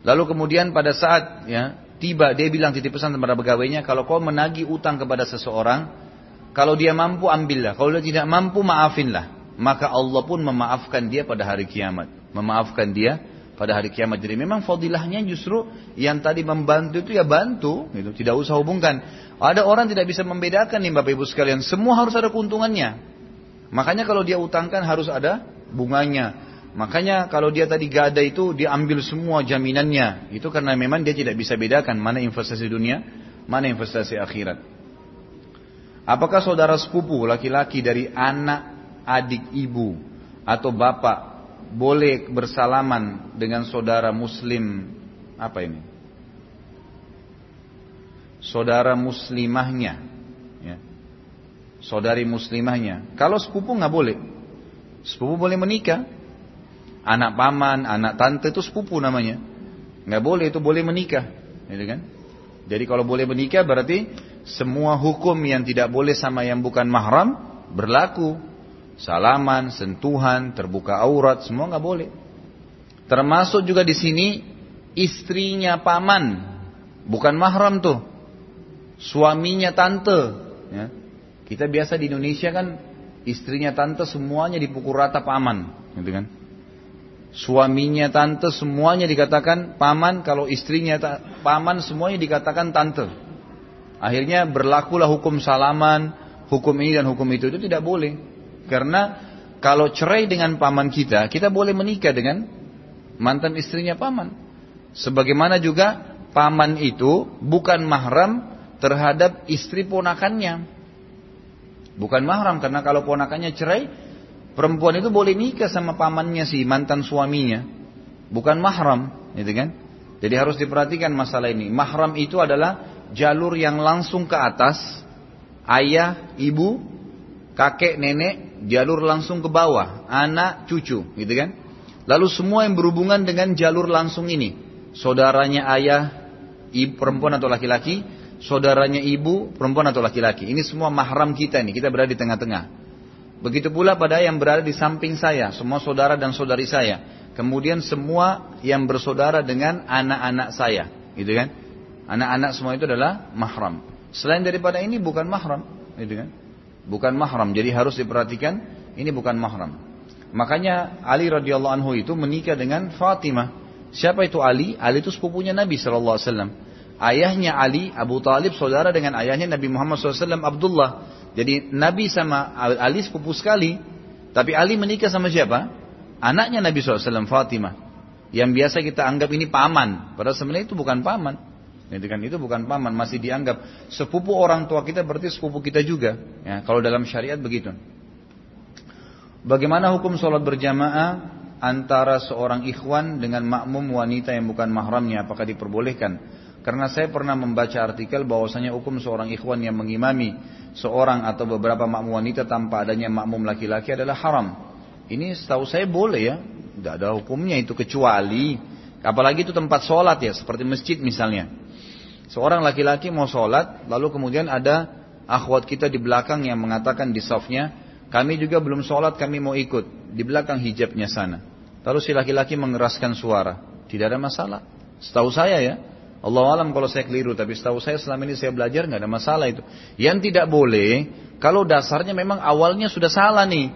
Lalu kemudian pada saat ya, tiba dia bilang titip pesan kepada pegawainya, kalau kau menagih utang kepada seseorang, kalau dia mampu ambillah, kalau dia tidak mampu maafinlah. maka Allah pun memaafkan dia pada hari kiamat. Memaafkan dia pada hari kiamat. Jadi memang fadilahnya justru yang tadi membantu itu ya bantu, gitu. tidak usah hubungkan. Ada orang tidak bisa membedakan nih Bapak Ibu sekalian, semua harus ada keuntungannya. Makanya kalau dia utangkan harus ada bunganya. Makanya kalau dia tadi gak ada itu dia ambil semua jaminannya. Itu karena memang dia tidak bisa bedakan mana investasi dunia, mana investasi akhirat. Apakah saudara sepupu laki-laki dari anak adik ibu atau bapak boleh bersalaman dengan saudara muslim apa ini? Saudara muslimahnya, ya. saudari muslimahnya. Kalau sepupu nggak boleh, sepupu boleh menikah. Anak paman, anak tante itu sepupu namanya. Nggak boleh itu boleh menikah, gitu kan? Jadi kalau boleh menikah berarti semua hukum yang tidak boleh sama yang bukan mahram berlaku salaman, sentuhan, terbuka aurat, semua nggak boleh. Termasuk juga di sini istrinya paman, bukan mahram tuh, suaminya tante. Ya. Kita biasa di Indonesia kan istrinya tante semuanya dipukul rata paman, gitu kan? Suaminya tante semuanya dikatakan paman, kalau istrinya paman semuanya dikatakan tante. Akhirnya berlakulah hukum salaman, hukum ini dan hukum itu itu tidak boleh. Karena kalau cerai dengan paman kita, kita boleh menikah dengan mantan istrinya paman. Sebagaimana juga paman itu bukan mahram terhadap istri ponakannya. Bukan mahram karena kalau ponakannya cerai, perempuan itu boleh nikah sama pamannya si mantan suaminya. Bukan mahram, gitu kan? Jadi harus diperhatikan masalah ini. Mahram itu adalah jalur yang langsung ke atas, ayah, ibu, kakek, nenek, jalur langsung ke bawah, anak, cucu, gitu kan? Lalu semua yang berhubungan dengan jalur langsung ini, saudaranya ayah, ibu perempuan atau laki-laki, saudaranya ibu, perempuan atau laki-laki. Ini semua mahram kita nih, kita berada di tengah-tengah. Begitu pula pada yang berada di samping saya, semua saudara dan saudari saya. Kemudian semua yang bersaudara dengan anak-anak saya, gitu kan? Anak-anak semua itu adalah mahram. Selain daripada ini bukan mahram, gitu kan? bukan mahram. Jadi harus diperhatikan ini bukan mahram. Makanya Ali radhiyallahu anhu itu menikah dengan Fatimah. Siapa itu Ali? Ali itu sepupunya Nabi sallallahu alaihi wasallam. Ayahnya Ali, Abu Talib, saudara dengan ayahnya Nabi Muhammad SAW, Abdullah. Jadi Nabi sama Ali sepupu sekali. Tapi Ali menikah sama siapa? Anaknya Nabi SAW, Fatimah. Yang biasa kita anggap ini paman. Padahal sebenarnya itu bukan paman. Itu kan itu bukan paman, masih dianggap sepupu orang tua kita berarti sepupu kita juga. Ya, kalau dalam syariat begitu. Bagaimana hukum sholat berjamaah antara seorang ikhwan dengan makmum wanita yang bukan mahramnya? Apakah diperbolehkan? Karena saya pernah membaca artikel bahwasanya hukum seorang ikhwan yang mengimami seorang atau beberapa makmum wanita tanpa adanya makmum laki-laki adalah haram. Ini setahu saya boleh ya, tidak ada hukumnya itu kecuali apalagi itu tempat sholat ya, seperti masjid misalnya. Seorang laki-laki mau sholat, lalu kemudian ada akhwat kita di belakang yang mengatakan di softnya, kami juga belum sholat, kami mau ikut. Di belakang hijabnya sana. Lalu si laki-laki mengeraskan suara. Tidak ada masalah. Setahu saya ya, Allah alam kalau saya keliru, tapi setahu saya selama ini saya belajar nggak ada masalah itu. Yang tidak boleh, kalau dasarnya memang awalnya sudah salah nih.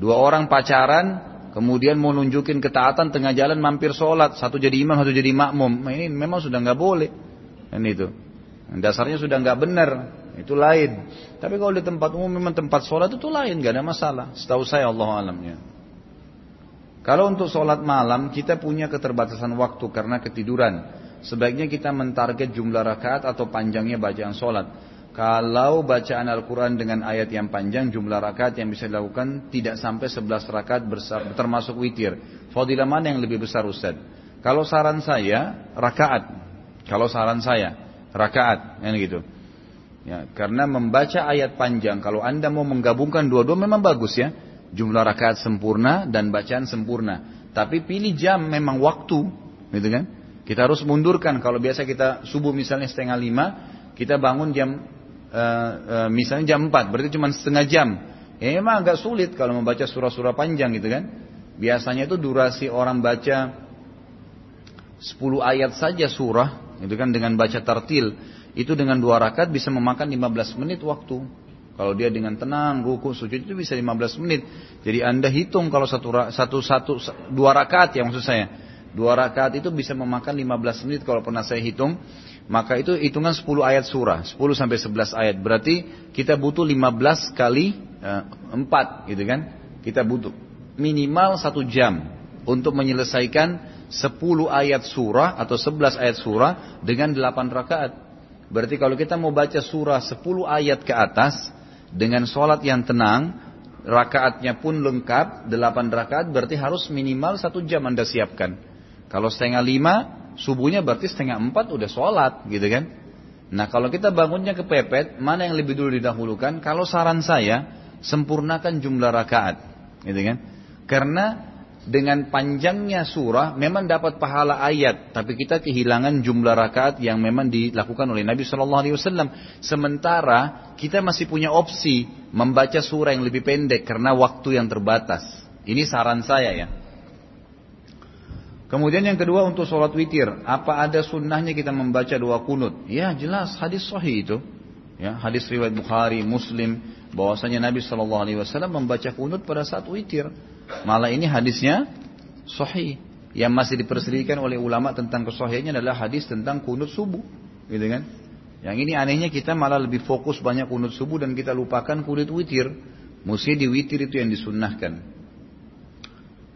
Dua orang pacaran, kemudian mau nunjukin ketaatan tengah jalan mampir sholat, satu jadi imam, satu jadi makmum. Ini memang sudah nggak boleh. Kan itu. Dasarnya sudah nggak benar, itu lain. Tapi kalau di tempat umum memang tempat sholat itu lain, nggak ada masalah. Setahu saya Allah alamnya. Kalau untuk sholat malam kita punya keterbatasan waktu karena ketiduran. Sebaiknya kita mentarget jumlah rakaat atau panjangnya bacaan sholat. Kalau bacaan Al-Quran dengan ayat yang panjang, jumlah rakaat yang bisa dilakukan tidak sampai 11 rakaat termasuk witir. Fadilah mana yang lebih besar Ustaz? Kalau saran saya, rakaat. Kalau saran saya, rakaat, kan gitu. Ya, karena membaca ayat panjang, kalau anda mau menggabungkan dua-dua memang bagus ya. Jumlah rakaat sempurna dan bacaan sempurna. Tapi pilih jam memang waktu, gitu kan? Kita harus mundurkan. Kalau biasa kita subuh misalnya setengah lima, kita bangun jam uh, uh, misalnya jam empat, berarti cuma setengah jam. Ya memang agak sulit kalau membaca surah-surah panjang gitu kan. Biasanya itu durasi orang baca 10 ayat saja surah itu kan dengan baca tartil itu dengan dua rakaat bisa memakan 15 menit waktu Kalau dia dengan tenang ruku sujud itu bisa 15 menit. Jadi anda hitung kalau satu satu satu dua rakaat ya maksud saya. Dua rakaat itu bisa memakan 15 menit kalau pernah saya hitung. Maka itu hitungan 10 ayat surah. 10 sampai 11 ayat. Berarti kita butuh 15 kali eh, 4 gitu kan. Kita butuh minimal satu jam untuk menyelesaikan 10 ayat surah atau 11 ayat surah dengan 8 rakaat. Berarti kalau kita mau baca surah 10 ayat ke atas dengan sholat yang tenang, rakaatnya pun lengkap, 8 rakaat berarti harus minimal satu jam Anda siapkan. Kalau setengah lima, subuhnya berarti setengah empat udah sholat gitu kan. Nah kalau kita bangunnya kepepet, mana yang lebih dulu didahulukan? Kalau saran saya, sempurnakan jumlah rakaat. Gitu kan. Karena dengan panjangnya surah memang dapat pahala ayat, tapi kita kehilangan jumlah rakaat yang memang dilakukan oleh Nabi Shallallahu Alaihi Wasallam. Sementara kita masih punya opsi membaca surah yang lebih pendek karena waktu yang terbatas. Ini saran saya ya. Kemudian yang kedua untuk sholat witir, apa ada sunnahnya kita membaca dua kunut? Ya jelas hadis sahih itu. Ya, hadis riwayat Bukhari, Muslim, bahwasanya Nabi Shallallahu Alaihi Wasallam membaca kunut pada saat witir. Malah ini hadisnya sahih. Yang masih diperselisihkan oleh ulama tentang kesahihannya adalah hadis tentang kunut subuh, gitu kan? Yang ini anehnya kita malah lebih fokus banyak kunut subuh dan kita lupakan kunut witir. Mesti di witir itu yang disunnahkan.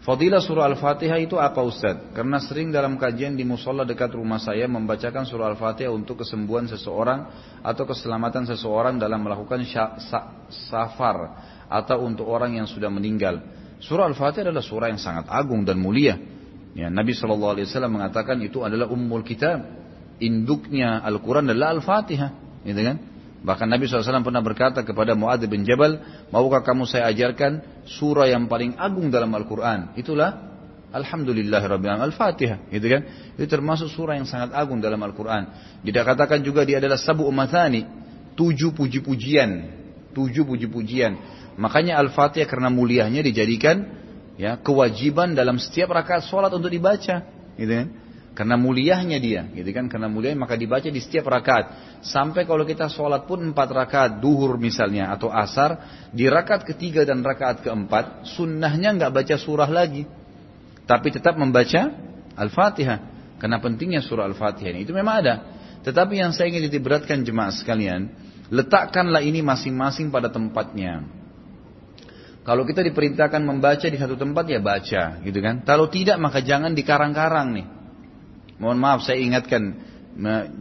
Fadilah surah Al-Fatihah itu apa Ustaz? Karena sering dalam kajian di musola dekat rumah saya membacakan surah Al-Fatihah untuk kesembuhan seseorang atau keselamatan seseorang dalam melakukan safar atau untuk orang yang sudah meninggal. Surah Al-Fatihah adalah surah yang sangat agung dan mulia. Ya, Nabi SAW mengatakan itu adalah ummul kitab. Induknya Al-Quran adalah Al-Fatihah. Gitu kan? Bahkan Nabi SAW pernah berkata kepada Muadz bin Jabal, maukah kamu saya ajarkan surah yang paling agung dalam Al-Quran? Itulah Alhamdulillah Rabbil Al-Fatihah. Gitu kan? Itu termasuk surah yang sangat agung dalam Al-Quran. Tidak katakan juga dia adalah sabu umatani. Tujuh puji-pujian. Tujuh puji-pujian. Makanya Al-Fatihah karena mulianya dijadikan ya kewajiban dalam setiap rakaat sholat untuk dibaca. Gitu kan? Karena muliahnya dia, gitu kan? Karena muliahnya maka dibaca di setiap rakaat. Sampai kalau kita sholat pun empat rakaat, duhur misalnya atau asar, di rakaat ketiga dan rakaat keempat, sunnahnya nggak baca surah lagi, tapi tetap membaca al-fatihah. Karena pentingnya surah al-fatihah ini itu memang ada. Tetapi yang saya ingin ditiberatkan jemaah sekalian, letakkanlah ini masing-masing pada tempatnya. Kalau kita diperintahkan membaca di satu tempat ya baca, gitu kan? Kalau tidak maka jangan dikarang-karang nih. Mohon maaf saya ingatkan,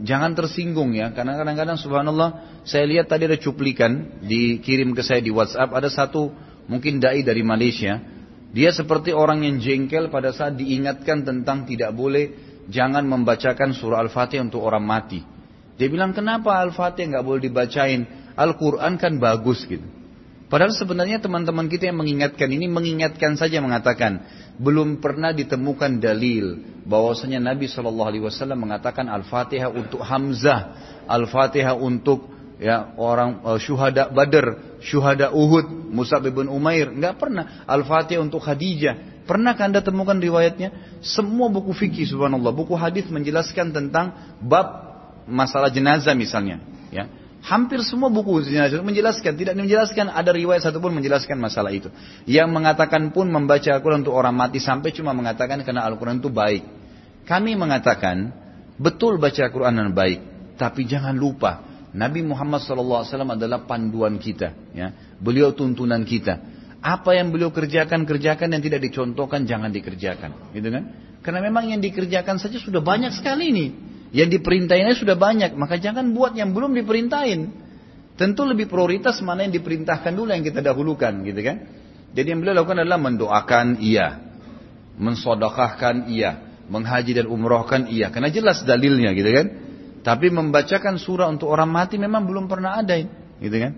jangan tersinggung ya, karena kadang-kadang subhanallah saya lihat tadi ada cuplikan dikirim ke saya di WhatsApp ada satu mungkin dai dari Malaysia, dia seperti orang yang jengkel pada saat diingatkan tentang tidak boleh jangan membacakan surah Al-Fatihah untuk orang mati. Dia bilang kenapa Al-Fatihah nggak boleh dibacain? Al-Quran kan bagus gitu. Padahal sebenarnya teman-teman kita yang mengingatkan ini mengingatkan saja mengatakan belum pernah ditemukan dalil bahwasanya Nabi Shallallahu Alaihi Wasallam mengatakan Al-Fatihah untuk Hamzah, Al-Fatihah untuk ya orang uh, syuhada Badr, syuhada Uhud, Musa bin Umair, nggak pernah. Al-Fatihah untuk Khadijah, pernah anda temukan riwayatnya? Semua buku fikih subhanallah, buku hadis menjelaskan tentang bab masalah jenazah misalnya, ya Hampir semua buku menjelaskan, tidak menjelaskan ada riwayat satupun menjelaskan masalah itu. Yang mengatakan pun membaca Al-Quran untuk orang mati sampai cuma mengatakan karena Al-Quran itu baik. Kami mengatakan betul baca Al-Quran dan baik, tapi jangan lupa Nabi Muhammad SAW adalah panduan kita, ya. Beliau tuntunan kita. Apa yang beliau kerjakan kerjakan yang tidak dicontohkan jangan dikerjakan, gitu kan? Karena memang yang dikerjakan saja sudah banyak sekali nih. Yang diperintahinnya sudah banyak, maka jangan buat yang belum diperintahin. Tentu lebih prioritas mana yang diperintahkan dulu yang kita dahulukan, gitu kan? Jadi yang beliau lakukan adalah mendoakan iya, mensodokahkan iya, menghaji dan umrohkan iya, karena jelas dalilnya, gitu kan? Tapi membacakan surah untuk orang mati memang belum pernah ada, gitu kan?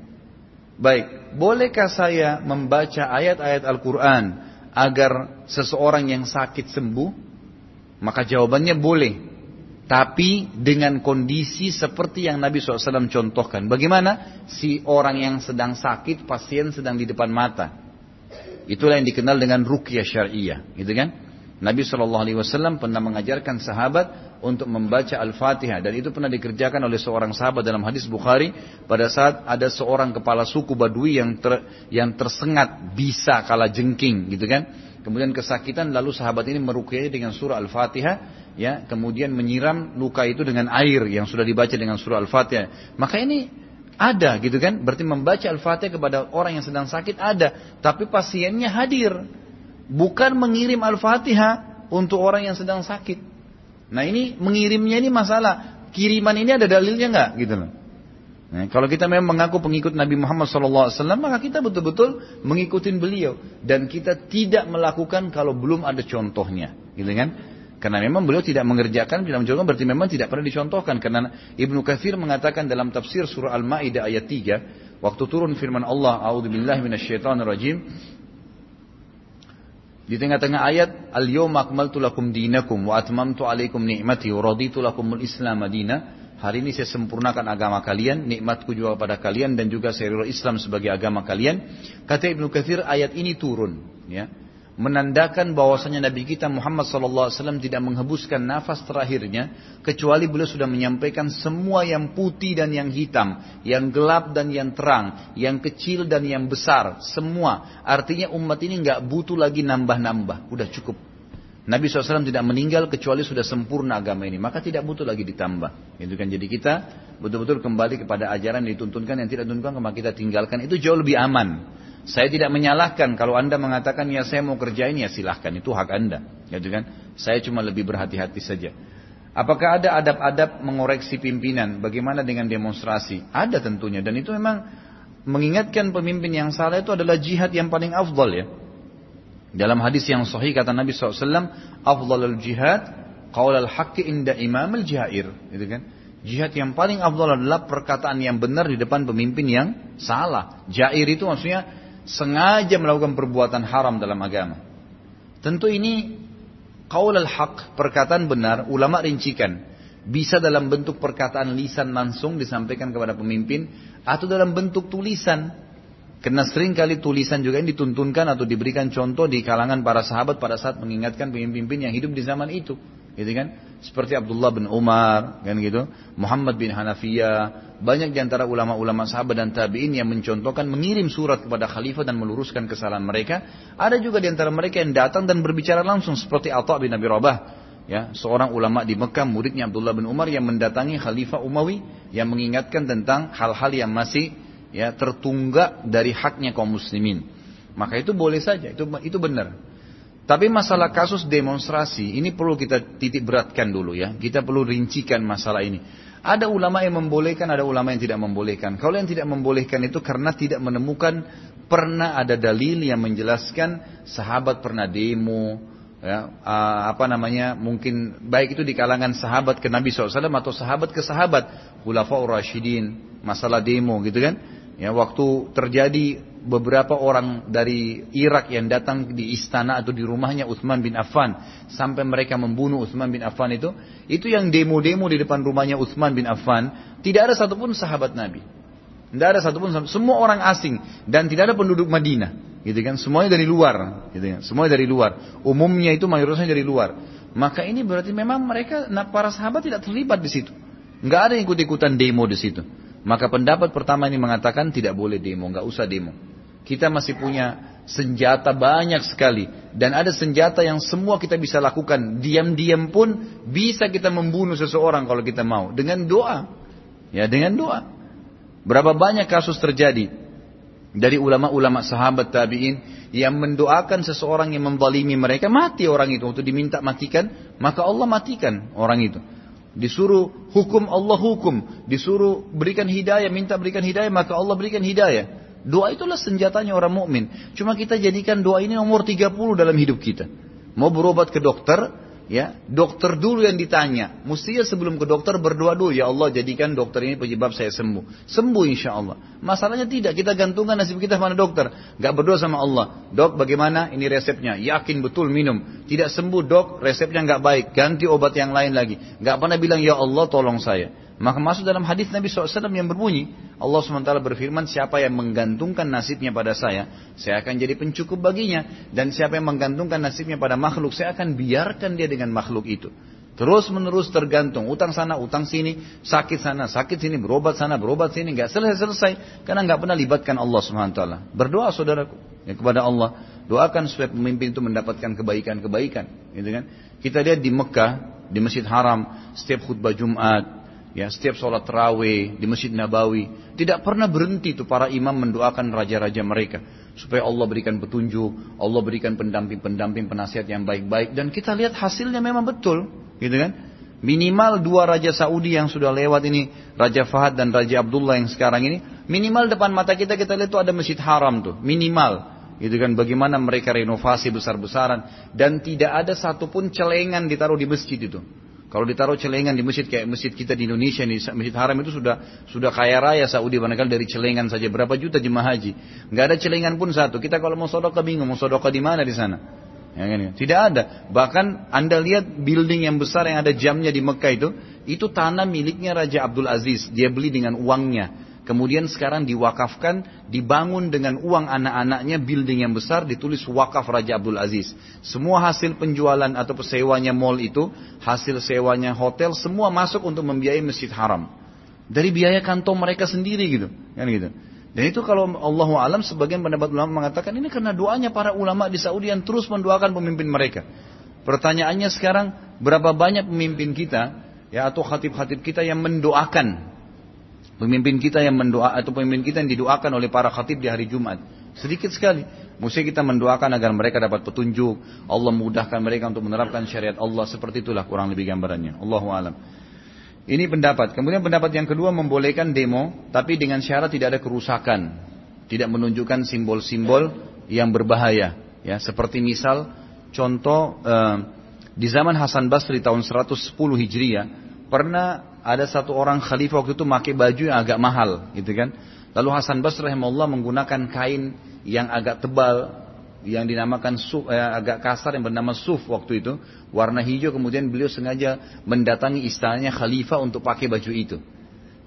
Baik, bolehkah saya membaca ayat-ayat Al-Quran agar seseorang yang sakit sembuh? Maka jawabannya boleh. Tapi dengan kondisi seperti yang Nabi SAW contohkan. Bagaimana? Si orang yang sedang sakit, pasien sedang di depan mata. Itulah yang dikenal dengan rukyah syariah. Gitu kan? Nabi Wasallam pernah mengajarkan sahabat untuk membaca Al-Fatihah dan itu pernah dikerjakan oleh seorang sahabat dalam hadis Bukhari pada saat ada seorang kepala suku Badui yang ter, yang tersengat bisa kala jengking gitu kan kemudian kesakitan lalu sahabat ini merukyai dengan surah Al-Fatihah ya kemudian menyiram luka itu dengan air yang sudah dibaca dengan surah Al-Fatihah maka ini ada gitu kan berarti membaca Al-Fatihah kepada orang yang sedang sakit ada tapi pasiennya hadir bukan mengirim Al-Fatihah untuk orang yang sedang sakit. Nah ini mengirimnya ini masalah. Kiriman ini ada dalilnya nggak gitu loh. Nah, kalau kita memang mengaku pengikut Nabi Muhammad SAW, maka kita betul-betul mengikuti beliau dan kita tidak melakukan kalau belum ada contohnya, gitu kan? Karena memang beliau tidak mengerjakan, tidak mencontohkan, berarti memang tidak pernah dicontohkan. Karena Ibnu Katsir mengatakan dalam tafsir surah Al-Maidah ayat 3, waktu turun firman Allah, "A'udzubillahi minasyaitonirrajim," Di tengah-tengah ayat, Al-yawma akmaltu lakum dinakum wa atmamtu alaikum ni'mati wa raditu lakumul islam madina. Hari ini saya sempurnakan agama kalian, nikmatku juga pada kalian dan juga saya Islam sebagai agama kalian. Kata Ibnu Katsir ayat ini turun, ya menandakan bahwasanya Nabi kita Muhammad SAW tidak menghembuskan nafas terakhirnya kecuali beliau sudah menyampaikan semua yang putih dan yang hitam, yang gelap dan yang terang, yang kecil dan yang besar, semua. Artinya umat ini nggak butuh lagi nambah-nambah, udah cukup. Nabi SAW tidak meninggal kecuali sudah sempurna agama ini, maka tidak butuh lagi ditambah. Itu kan jadi kita betul-betul kembali kepada ajaran yang dituntunkan yang tidak dituntunkan maka kita tinggalkan itu jauh lebih aman. Saya tidak menyalahkan kalau anda mengatakan ya saya mau kerjain ya silahkan itu hak anda, gitu kan? Saya cuma lebih berhati-hati saja. Apakah ada adab-adab mengoreksi pimpinan? Bagaimana dengan demonstrasi? Ada tentunya dan itu memang mengingatkan pemimpin yang salah itu adalah jihad yang paling afdal ya. Dalam hadis yang sahih kata Nabi SAW, afdalul jihad qaul al-haqqi inda imam al-jair, gitu kan? Jihad yang paling afdal adalah perkataan yang benar di depan pemimpin yang salah. Jair itu maksudnya sengaja melakukan perbuatan haram dalam agama. Tentu ini qaul al-haq, perkataan benar, ulama rincikan. Bisa dalam bentuk perkataan lisan langsung disampaikan kepada pemimpin atau dalam bentuk tulisan. Karena sering kali tulisan juga ini dituntunkan atau diberikan contoh di kalangan para sahabat pada saat mengingatkan pemimpin yang hidup di zaman itu gitu kan? Seperti Abdullah bin Umar, kan gitu, Muhammad bin Hanafiyah, banyak di antara ulama-ulama sahabat dan tabi'in yang mencontohkan mengirim surat kepada khalifah dan meluruskan kesalahan mereka. Ada juga di antara mereka yang datang dan berbicara langsung seperti Atha bin Abi Rabah, ya, seorang ulama di Mekah, muridnya Abdullah bin Umar yang mendatangi khalifah Umawi yang mengingatkan tentang hal-hal yang masih ya tertunggak dari haknya kaum muslimin. Maka itu boleh saja, itu itu benar. Tapi masalah kasus demonstrasi ini perlu kita titik beratkan dulu ya. Kita perlu rincikan masalah ini. Ada ulama yang membolehkan, ada ulama yang tidak membolehkan. Kalau yang tidak membolehkan itu karena tidak menemukan pernah ada dalil yang menjelaskan sahabat pernah demo, ya, apa namanya mungkin baik itu di kalangan sahabat ke Nabi SAW atau sahabat ke sahabat, Khulafaur Rashidin, masalah demo gitu kan. Ya, waktu terjadi beberapa orang dari Irak yang datang di istana atau di rumahnya Utsman bin Affan sampai mereka membunuh Utsman bin Affan itu, itu yang demo-demo di depan rumahnya Utsman bin Affan, tidak ada satupun sahabat Nabi. Tidak ada satupun semua orang asing dan tidak ada penduduk Madinah, gitu kan? Semuanya dari luar, gitu kan? Semuanya dari luar. Umumnya itu mayoritasnya dari luar. Maka ini berarti memang mereka para sahabat tidak terlibat di situ. Nggak ada yang ikut-ikutan demo di situ. Maka pendapat pertama ini mengatakan tidak boleh demo, nggak usah demo. Kita masih punya senjata banyak sekali dan ada senjata yang semua kita bisa lakukan diam-diam pun bisa kita membunuh seseorang kalau kita mau dengan doa. Ya, dengan doa. Berapa banyak kasus terjadi dari ulama-ulama sahabat tabi'in yang mendoakan seseorang yang membalimi mereka mati orang itu untuk diminta matikan maka Allah matikan orang itu Disuruh hukum Allah hukum. Disuruh berikan hidayah, minta berikan hidayah, maka Allah berikan hidayah. Doa itulah senjatanya orang mukmin. Cuma kita jadikan doa ini nomor 30 dalam hidup kita. Mau berobat ke dokter, Ya, dokter dulu yang ditanya. Mestinya sebelum ke dokter berdoa dulu, ya Allah jadikan dokter ini penyebab saya sembuh. Sembuh insya Allah. Masalahnya tidak, kita gantungkan nasib kita pada dokter. Gak berdoa sama Allah. Dok bagaimana ini resepnya? Yakin betul minum. Tidak sembuh dok, resepnya gak baik. Ganti obat yang lain lagi. Gak pernah bilang ya Allah tolong saya. Maka masuk dalam hadis Nabi SAW yang berbunyi, Allah SWT berfirman, siapa yang menggantungkan nasibnya pada saya, saya akan jadi pencukup baginya. Dan siapa yang menggantungkan nasibnya pada makhluk, saya akan biarkan dia dengan makhluk itu. Terus menerus tergantung, utang sana, utang sini, sakit sana, sakit sini, berobat sana, berobat sini, nggak selesai-selesai. Karena nggak pernah libatkan Allah SWT. Berdoa saudaraku ya, kepada Allah, doakan supaya pemimpin itu mendapatkan kebaikan-kebaikan. Gitu kan? Kita lihat di Mekah, di Masjid Haram, setiap khutbah Jumat, ya setiap sholat terawih di Masjid Nabawi tidak pernah berhenti tuh para imam mendoakan raja-raja mereka supaya Allah berikan petunjuk, Allah berikan pendamping-pendamping penasihat yang baik-baik dan kita lihat hasilnya memang betul, gitu kan? Minimal dua raja Saudi yang sudah lewat ini, Raja Fahad dan Raja Abdullah yang sekarang ini, minimal depan mata kita kita lihat tuh ada Masjid Haram tuh, minimal. Gitu kan bagaimana mereka renovasi besar-besaran dan tidak ada satupun celengan ditaruh di masjid itu. Kalau ditaruh celengan di masjid kayak masjid kita di Indonesia nih, masjid Haram itu sudah sudah kaya raya Saudi barangkali dari celengan saja berapa juta jemaah haji. Nggak ada celengan pun satu. Kita kalau mau sodokah bingung mau sodokah di mana di sana. Ya kan, ya. Tidak ada. Bahkan Anda lihat building yang besar yang ada jamnya di Mekah itu, itu tanah miliknya Raja Abdul Aziz. Dia beli dengan uangnya. Kemudian sekarang diwakafkan, dibangun dengan uang anak-anaknya building yang besar ditulis wakaf Raja Abdul Aziz. Semua hasil penjualan atau sewanya mall itu, hasil sewanya hotel, semua masuk untuk membiayai Masjid Haram. Dari biaya kantong mereka sendiri gitu. Kan gitu. Dan itu kalau Allah alam sebagian pendapat ulama mengatakan ini karena doanya para ulama di Saudi yang terus mendoakan pemimpin mereka. Pertanyaannya sekarang berapa banyak pemimpin kita ya atau khatib-khatib kita yang mendoakan Pemimpin kita yang mendoa atau pemimpin kita yang didoakan oleh para khatib di hari Jumat. Sedikit sekali. Mesti kita mendoakan agar mereka dapat petunjuk. Allah mudahkan mereka untuk menerapkan syariat Allah. Seperti itulah kurang lebih gambarannya. Allahu alam. Ini pendapat. Kemudian pendapat yang kedua membolehkan demo, tapi dengan syarat tidak ada kerusakan. Tidak menunjukkan simbol-simbol yang berbahaya. Ya, seperti misal contoh eh, di zaman Hasan Basri tahun 110 Hijriah pernah ada satu orang khalifah waktu itu pakai baju yang agak mahal, gitu kan. Lalu Hasan Basri rahimahullah menggunakan kain yang agak tebal, yang dinamakan suf, eh, agak kasar yang bernama suf waktu itu, warna hijau. Kemudian beliau sengaja mendatangi istananya khalifah untuk pakai baju itu.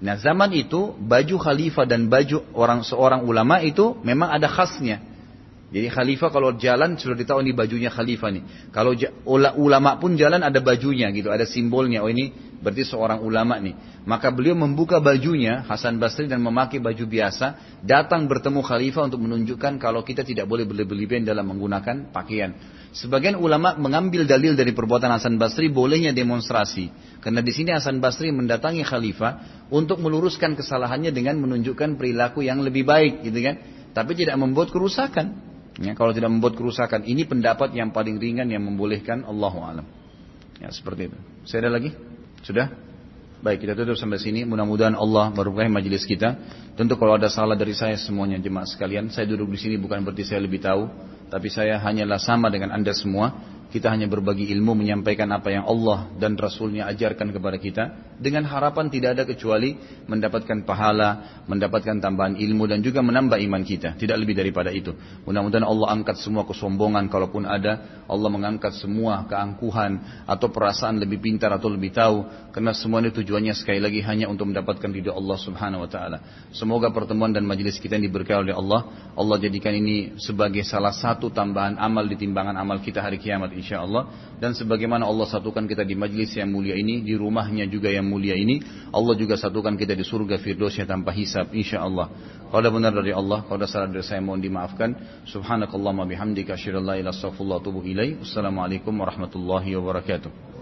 Nah zaman itu baju khalifah dan baju orang seorang ulama itu memang ada khasnya. Jadi khalifah kalau jalan sudah ditahu ini bajunya khalifah nih. Kalau ulama pun jalan ada bajunya gitu, ada simbolnya. Oh ini berarti seorang ulama nih. Maka beliau membuka bajunya Hasan Basri dan memakai baju biasa, datang bertemu khalifah untuk menunjukkan kalau kita tidak boleh berlebihan dalam menggunakan pakaian. Sebagian ulama mengambil dalil dari perbuatan Hasan Basri bolehnya demonstrasi. Karena di sini Hasan Basri mendatangi khalifah untuk meluruskan kesalahannya dengan menunjukkan perilaku yang lebih baik gitu kan. Tapi tidak membuat kerusakan. Ya, kalau tidak membuat kerusakan, ini pendapat yang paling ringan yang membolehkan Allah alam. Ya, seperti itu. Saya ada lagi? Sudah? Baik, kita tutup sampai sini. Mudah-mudahan Allah berkahi majelis kita. Tentu kalau ada salah dari saya semuanya jemaah sekalian, saya duduk di sini bukan berarti saya lebih tahu, tapi saya hanyalah sama dengan Anda semua kita hanya berbagi ilmu menyampaikan apa yang Allah dan Rasulnya ajarkan kepada kita dengan harapan tidak ada kecuali mendapatkan pahala, mendapatkan tambahan ilmu dan juga menambah iman kita. Tidak lebih daripada itu. Mudah-mudahan Allah angkat semua kesombongan kalaupun ada. Allah mengangkat semua keangkuhan atau perasaan lebih pintar atau lebih tahu. Karena semua ini tujuannya sekali lagi hanya untuk mendapatkan ridho Allah subhanahu wa ta'ala. Semoga pertemuan dan majelis kita yang diberkahi oleh Allah. Allah jadikan ini sebagai salah satu tambahan amal di timbangan amal kita hari kiamat insya Allah dan sebagaimana Allah satukan kita di majlis yang mulia ini di rumahnya juga yang mulia ini Allah juga satukan kita di surga firdausnya tanpa hisab insya Allah kalau ada benar dari Allah kalau ada salah dari saya mohon dimaafkan. Subhanakallahumma bihamdika asyhadu an la atubu ilaik wassalamualaikum warahmatullahi wabarakatuh